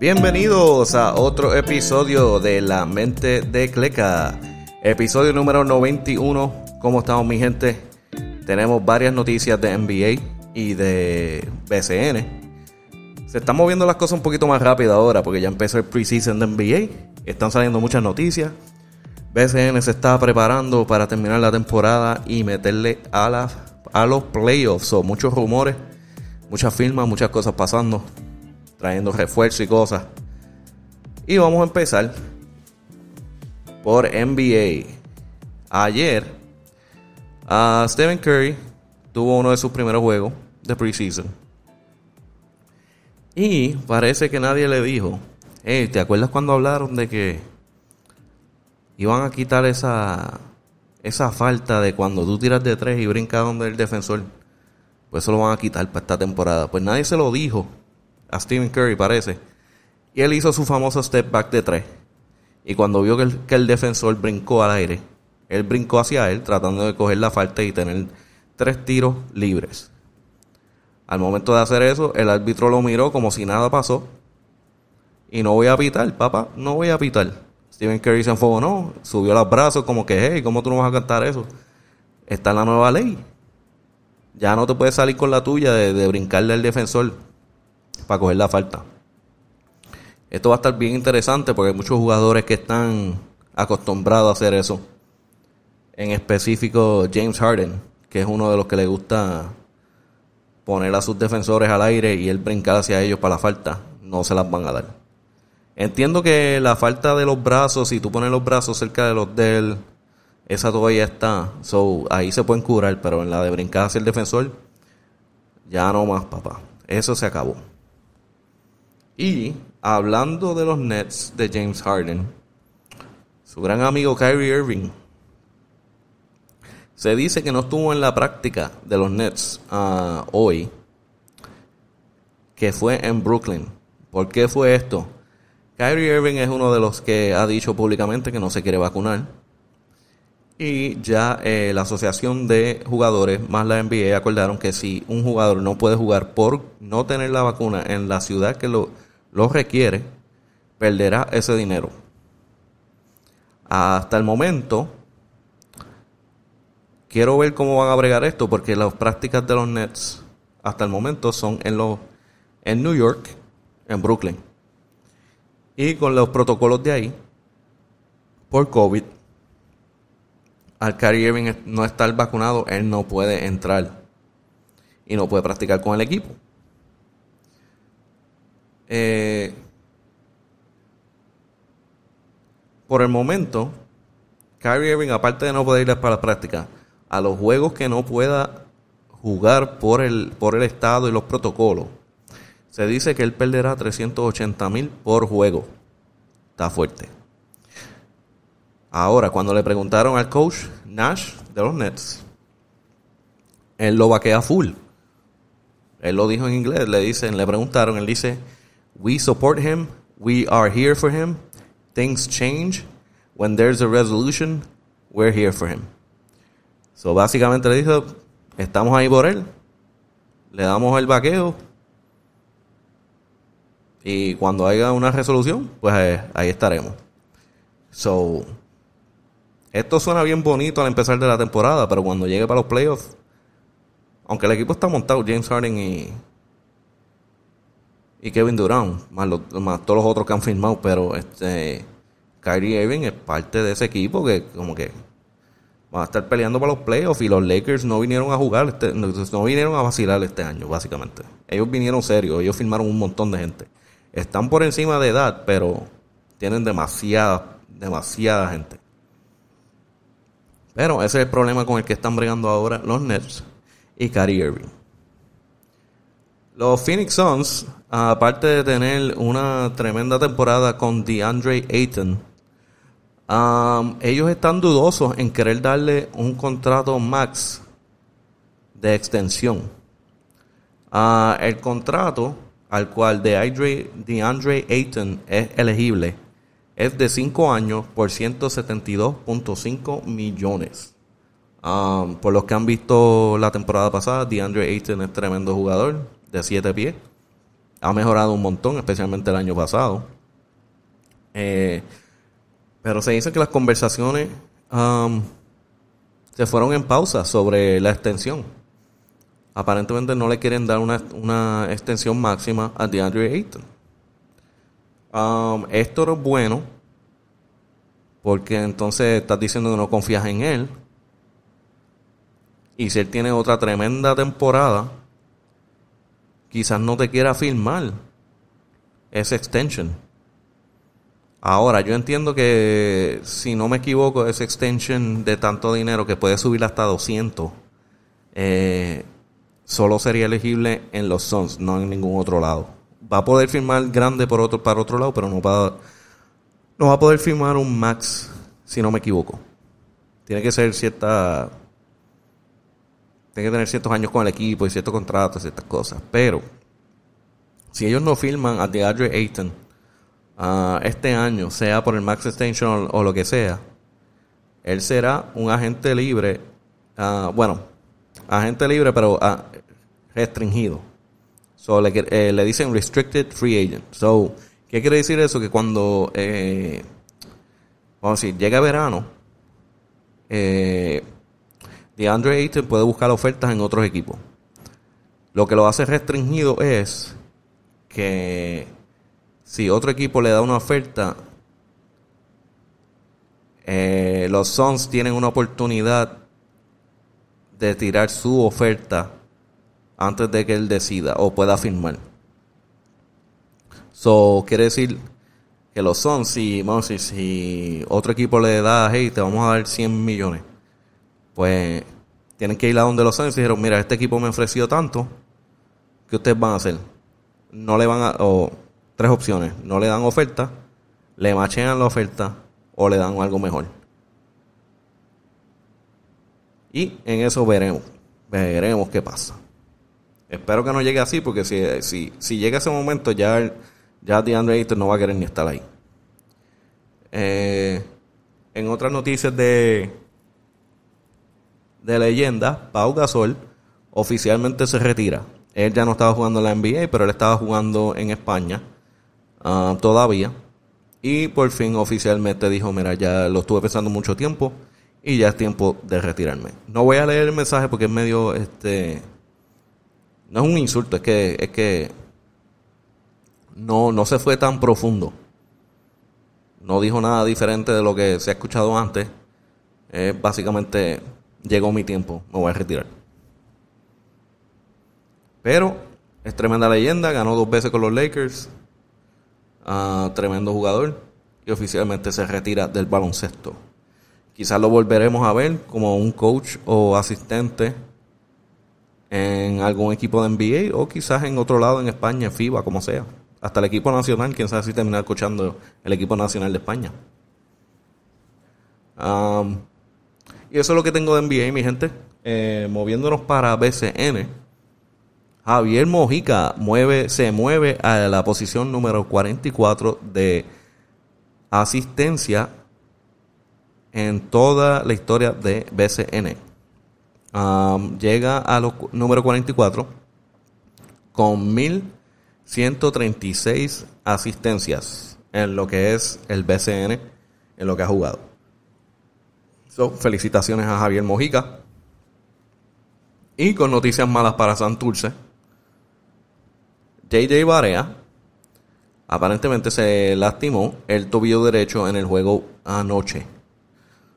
Bienvenidos a otro episodio de La Mente de Cleca. Episodio número 91. ¿Cómo estamos mi gente? Tenemos varias noticias de NBA y de BCN. Se están moviendo las cosas un poquito más rápido ahora porque ya empezó el preseason de NBA. Están saliendo muchas noticias. BCN se está preparando para terminar la temporada y meterle a, a los playoffs. O muchos rumores, muchas firmas, muchas cosas pasando trayendo refuerzo y cosas. Y vamos a empezar por NBA. Ayer, a Stephen Curry tuvo uno de sus primeros juegos de preseason. Y parece que nadie le dijo, ¿te acuerdas cuando hablaron de que iban a quitar esa, esa falta de cuando tú tiras de tres y brincas donde el defensor? Pues eso lo van a quitar para esta temporada. Pues nadie se lo dijo a Stephen Curry, parece. Y él hizo su famoso step back de tres. Y cuando vio que el, defensor brincó al aire, él brincó hacia él tratando de coger la falta y tener tres tiros libres. Al momento de hacer eso, el árbitro lo miró como si nada pasó. Y no voy a pitar, papá, no voy a pitar. Stephen Curry se enfocó, no, subió los brazos como que, hey, ¿cómo tú no vas a cantar eso? Está en la nueva ley. Ya no te puedes salir con la tuya de, de brincarle al defensor para coger la falta. Esto va a estar bien interesante porque hay muchos jugadores que están acostumbrados a hacer eso. En específico James Harden, que es uno de los que le gusta poner a sus defensores al aire y él brincar hacia ellos para la falta. No se las van a dar. Entiendo que la falta de los brazos, si tú pones los brazos cerca de los de él, esa todavía está. So, ahí se pueden curar, pero en la de brincar hacia el defensor, ya no más, papá. Eso se acabó. Y hablando de los Nets de James Harden, su gran amigo Kyrie Irving se dice que no estuvo en la práctica de los Nets ah, hoy, que fue en Brooklyn. ¿Por qué fue esto? Kyrie Irving es uno de los que ha dicho públicamente que no se quiere vacunar. Y ya eh, la asociación de jugadores más la NBA acordaron que si un jugador no puede jugar por no tener la vacuna en la ciudad que lo lo requiere, perderá ese dinero. Hasta el momento, quiero ver cómo van a bregar esto, porque las prácticas de los Nets hasta el momento son en, los, en New York, en Brooklyn. Y con los protocolos de ahí, por COVID, al Kyrie Irving no estar vacunado, él no puede entrar y no puede practicar con el equipo. Eh, por el momento, Kyrie Irving, aparte de no poder ir para la práctica, a los juegos que no pueda jugar por el, por el estado y los protocolos, se dice que él perderá 380 mil por juego. Está fuerte. Ahora, cuando le preguntaron al coach Nash de los Nets, él lo vaquea full. Él lo dijo en inglés, le dicen, le preguntaron, él dice, We support him. We are here for him. Things change. When there's a resolution, we're here for him. So, básicamente le dijo, estamos ahí por él. Le damos el vaqueo. Y cuando haya una resolución, pues eh, ahí estaremos. So, esto suena bien bonito al empezar de la temporada, pero cuando llegue para los playoffs, aunque el equipo está montado, James Harden y, y Kevin Durant, más, más todos los otros que han firmado, pero este Kyrie Irving es parte de ese equipo que como que va a estar peleando para los playoffs y los Lakers no vinieron a jugar, este, no, vinieron a vacilar este año, básicamente. Ellos vinieron serios, ellos firmaron un montón de gente. Están por encima de edad, pero tienen demasiada, demasiada gente. Pero ese es el problema con el que están bregando ahora los Nets y Kyrie Irving. Los Phoenix Suns, aparte de tener una tremenda temporada con DeAndre Ayton, um, ellos están dudosos en querer darle un contrato max de extensión. Uh, el contrato al cual DeAndre, DeAndre Ayton es elegible es de 5 años por 172.5 millones. Um, por los que han visto la temporada pasada, DeAndre Ayton es tremendo jugador de 7 pies. ha mejorado un montón, especialmente el año pasado. Eh, pero se dice que las conversaciones um, se fueron en pausa sobre la extensión. Aparentemente no le quieren dar una, una extensión máxima a DeAndre Ayton. Um, esto es bueno porque entonces estás diciendo que no confías en él. Y si él tiene otra tremenda temporada, quizás no te quiera firmar esa extension. Ahora, yo entiendo que, si no me equivoco, esa extension de tanto dinero que puede subir hasta 200, eh, solo sería elegible en los Suns, no en ningún otro lado. Va a poder firmar grande por otro, para otro lado, pero no va, no va a poder firmar un max, si no me equivoco. Tiene que ser cierta tiene que tener ciertos años con el equipo y ciertos contratos, ciertas cosas. Pero si ellos no firman a DeAndre Ayton uh, este año, sea por el Max Extension o, lo que sea, él será un agente libre, uh, bueno, agente libre pero uh, restringido. So, le, eh, le, dicen restricted free agent. So, ¿qué quiere decir eso? Que cuando, eh, vamos a decir, llega verano, eh, DeAndre Ayton puede buscar ofertas en otros equipos. Lo que lo hace restringido es que si otro equipo le da una oferta, eh, los Suns tienen una oportunidad de tirar su oferta antes de que él decida o pueda firmar. So, quiere decir que los Suns, si, vamos a si otro equipo le da, hey, te vamos a dar 100 millones pues tienen que ir a donde los Suns y dijeron, mira, este equipo me ha ofrecido tanto, ¿qué ustedes van a hacer? No le van a, o tres opciones, no le dan oferta, le machean la oferta o le dan algo mejor. Y en eso veremos, veremos qué pasa. Espero que no llegue así, porque si, si, si llega ese momento, ya, ya DeAndre Ayton no va a querer ni estar ahí. Eh, en otras noticias de, de leyenda, Pau Gasol, oficialmente se retira. Él ya no estaba jugando en la NBA, pero él estaba jugando en España ah, todavía. Y por fin oficialmente dijo, mira, ya lo estuve pensando mucho tiempo y ya es tiempo de retirarme. No voy a leer el mensaje porque es medio, este, no es un insulto, es que, es que no, no se fue tan profundo. No dijo nada diferente de lo que se ha escuchado antes. Es básicamente llegó mi tiempo, me voy a retirar. Pero es tremenda leyenda, ganó dos veces con los Lakers, uh, tremendo jugador y oficialmente se retira del baloncesto. Quizás lo volveremos a ver como un coach o asistente en algún equipo de NBA o quizás en otro lado en España, FIBA, como sea. Hasta el equipo nacional, quién sabe si terminar escuchando el equipo nacional de España. Y eso es lo que tengo de NBA, mi gente. Eh, moviéndonos para BCN. Javier Mojica mueve, se mueve a la posición número 44 de asistencia en toda la historia de BCN. llega a los número 44 con 1136 asistencias en lo que es el BCN, en lo que ha jugado felicitaciones a Javier Mojica. Y con noticias malas para Santurce. JJ Barea aparentemente se lastimó el tobillo derecho en el juego anoche.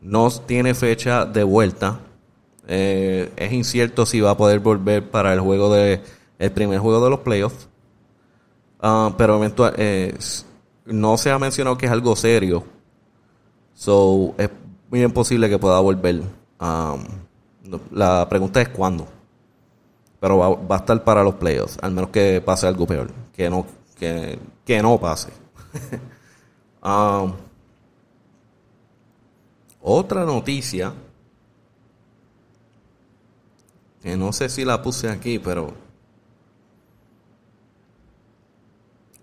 No tiene fecha de vuelta. Eh, es incierto si va a poder volver para el juego de el primer juego de los playoffs. Ah, pero eh, no se ha mencionado que es algo serio. So, es muy bien posible que pueda volver. la pregunta es cuándo. Pero va, a estar para los playoffs, al menos que pase algo peor. Que no, que, que no pase. otra noticia. Que no sé si la puse aquí, pero.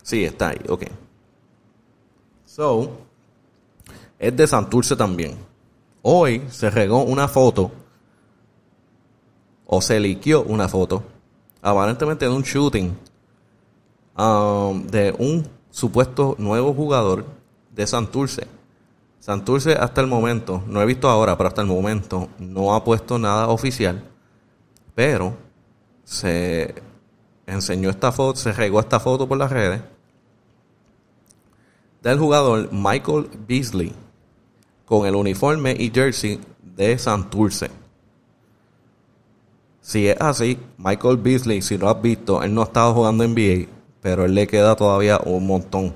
Sí, está ahí, ok. So, es de Santurce también. Hoy se regó una foto, o se liqueó una foto, aparentemente de un shooting um, de un supuesto nuevo jugador de Santurce. Santurce hasta el momento, no he visto ahora, pero hasta el momento no ha puesto nada oficial, pero se enseñó esta foto, se regó esta foto por las redes del jugador Michael Beasley con el uniforme y jersey de Santurce. Si es así, Michael Beasley, si lo has visto, él no ha estado jugando en NBA, pero él le queda todavía un montón.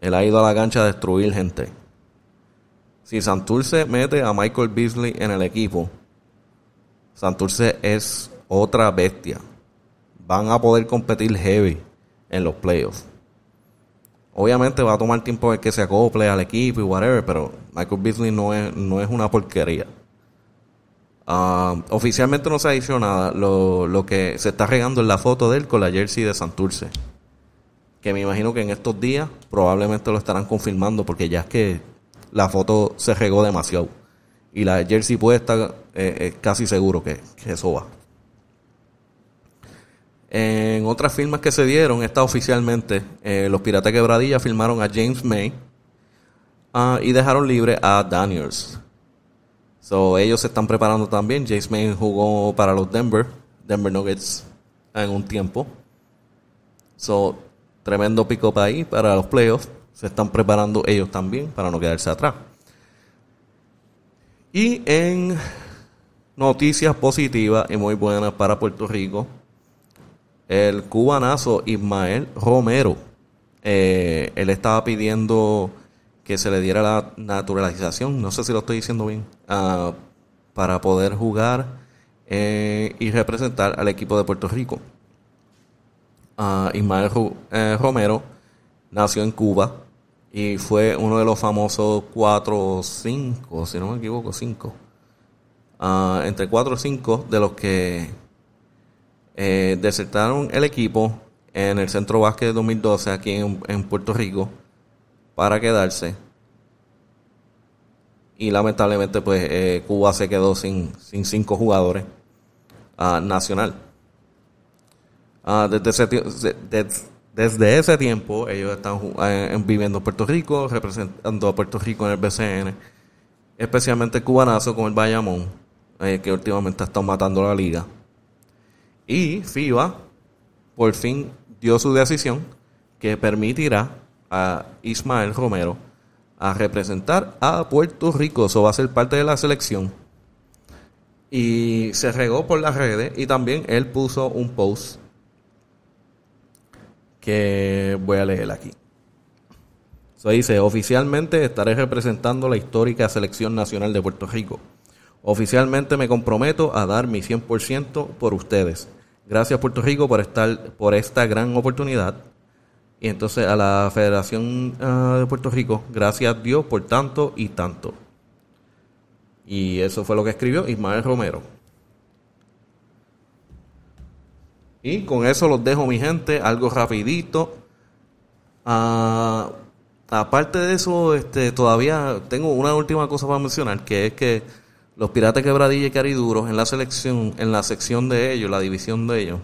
Él ha ido a la cancha a destruir gente. Si Santurce mete a Michael Beasley en el equipo, Santurce es otra bestia. Van a poder competir heavy en los playoffs. Obviamente va a tomar tiempo de que se acople al equipo y whatever, pero Michael Beasley no es, no es una porquería. Ah, oficialmente no se ha dicho nada. Lo, lo, que se está regando es la foto de él con la jersey de Santurce. Que me imagino que en estos días probablemente lo estarán confirmando porque ya es que la foto se regó demasiado. Y la jersey puesta, eh, casi seguro que, eso va. En otras firmas que se dieron, está oficialmente, eh, los Piratas Quebradilla firmaron a James May ah, y dejaron libre a Daniels. So, ellos se están preparando también. James May jugó para los Denver, Denver Nuggets en un tiempo. So, tremendo pico para ahí para los playoffs. Se están preparando ellos también para no quedarse atrás. Y en noticias positivas y muy buenas para Puerto Rico, el cubanazo Ismael Romero, eh, él estaba pidiendo que se le diera la naturalización, no sé si lo estoy diciendo bien, uh, para poder jugar eh, y representar al equipo de Puerto Rico. Uh, Ismael eh, Romero nació en Cuba y fue uno de los famosos 4 o 5, si no me equivoco, 5. Uh, entre 4 o 5 de los que eh, desertaron el equipo en el Centro Básquet de 2012 aquí en, Puerto Rico para quedarse. Y lamentablemente pues eh, Cuba se quedó sin, sin cinco jugadores uh, nacional. Uh, desde, ese, tiempo ellos están eh, viviendo en Puerto Rico, representando a Puerto Rico en el BCN, especialmente el cubanazo con el Bayamón, que últimamente ha matando la liga. Y FIBA por fin dio su decisión que permitirá a Ismael Romero a representar a Puerto Rico. Eso va a ser parte de la selección. Y se regó por las redes y también él puso un post que voy a leer aquí. Se dice, oficialmente estaré representando la histórica selección nacional de Puerto Rico. Oficialmente me comprometo a dar mi 100% por ustedes. Gracias Puerto Rico por estar por esta gran oportunidad. Y entonces a la Federación uh, de Puerto Rico, gracias a Dios por tanto y tanto. Y eso fue lo que escribió Ismael Romero. Y con eso los dejo, mi gente, algo rapidito. Ah, aparte de eso, este, todavía tengo una última cosa para mencionar, que es que los Piratas Quebradilla y Cariduros en la selección, en la sección de ellos, la división de ellos,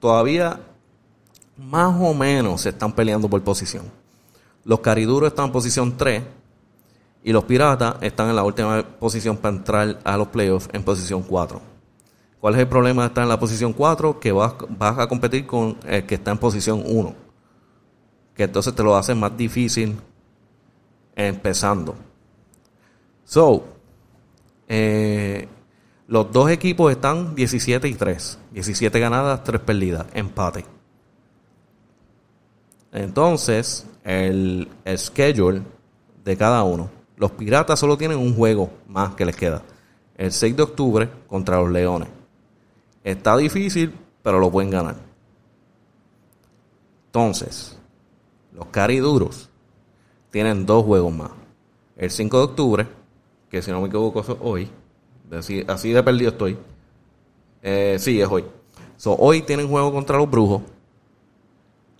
todavía más o menos se están peleando por posición. Los Cariduros están en posición 3 y los Piratas están en la última posición para entrar a los playoffs en posición 4. ¿Cuál es el problema de estar en la posición 4? Que vas, vas a competir con el que está en posición 1. Que entonces te lo hace más difícil empezando. So, eh, los dos equipos están 17 y 3. 17 ganadas, 3 perdidas. Empate. Entonces, el, schedule de cada uno. Los Piratas solo tienen un juego más que les queda. El 6 de octubre contra los Leones. Está difícil, pero lo pueden ganar. Entonces, los cariduros tienen dos juegos más. El 5 de octubre, que si no me equivoco es hoy. Así, así de perdido estoy. Eh, sí, es hoy. So, hoy tienen juego contra los brujos.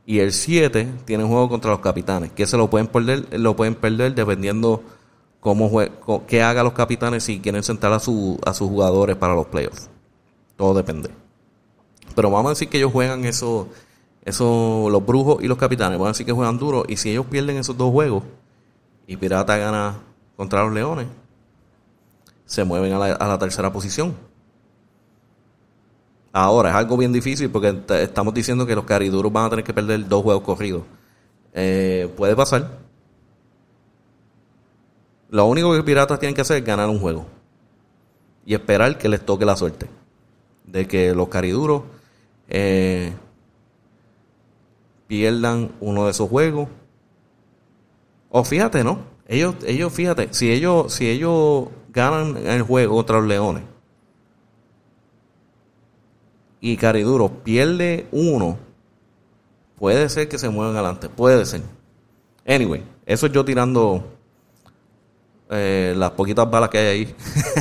Y el 7 tienen juego contra los capitanes. Que se lo pueden perder, lo pueden perder dependiendo cómo qué haga los capitanes si quieren sentar a, su, a sus jugadores para los playoffs. Todo depende. Pero vamos a decir que ellos juegan eso, Eso, los brujos y los capitanes van a decir que juegan duro. Y si ellos pierden esos dos juegos y Pirata gana contra los Leones, se mueven a la, tercera posición. Ahora, es algo bien difícil porque estamos diciendo que los cariduros van a tener que perder dos juegos corridos. Eh, puede pasar. Lo único que Piratas tienen que hacer es ganar un juego. Y esperar que les toque la suerte. De que los cariduros eh, pierdan uno de esos juegos. O fíjate, ¿no? Ellos, ellos, fíjate, si ellos, si ellos ganan el juego contra los leones y Cariduro pierde uno, puede ser que se muevan adelante, puede ser. Anyway, eso es yo tirando eh, las poquitas balas que hay ahí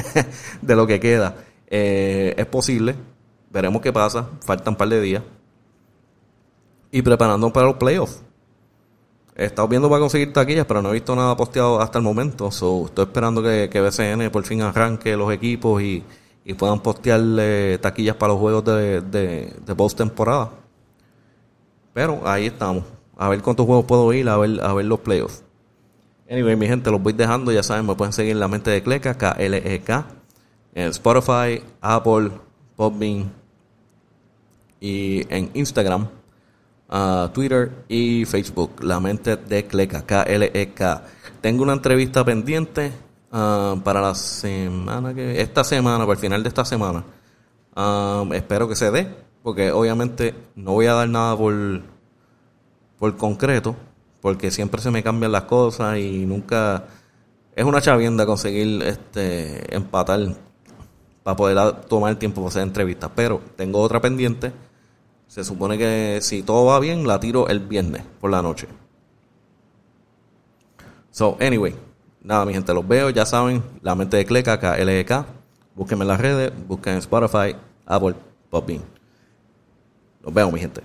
de lo que queda. Eh, es posible, veremos qué pasa, faltan un par de días y preparando para los playoffs. He estado viendo para conseguir taquillas, pero no he visto nada posteado hasta el momento. So, estoy esperando que, que BCN por fin arranque los equipos y, puedan postear taquillas para los juegos de, de, de post temporada. Pero ahí estamos. A ver cuántos juegos puedo ir, a ver, a ver los playoffs. Anyway, mi gente, los voy dejando. Ya saben, me pueden seguir en la mente de Cleca, K-L-E-K, en Spotify, Apple, Podbean y en Instagram Twitter y Facebook. La mente de Cleca, K-L-E-K. Tengo una entrevista pendiente ah, para la semana que. Esta semana, para el final de esta semana. Ah, espero que se dé, porque obviamente no voy a dar nada por, por concreto, porque siempre se me cambian las cosas y nunca. Es una chavienda conseguir este empatar para poder tomar el tiempo para hacer entrevistas. Pero tengo otra pendiente se supone que si todo va bien, la tiro el viernes por la noche. So, anyway, nada, mi gente, los veo, ya saben, la mente de Cleca, KLEK. Búsquenme en las redes, busquen en Spotify, Apple, Popin. Los veo, mi gente.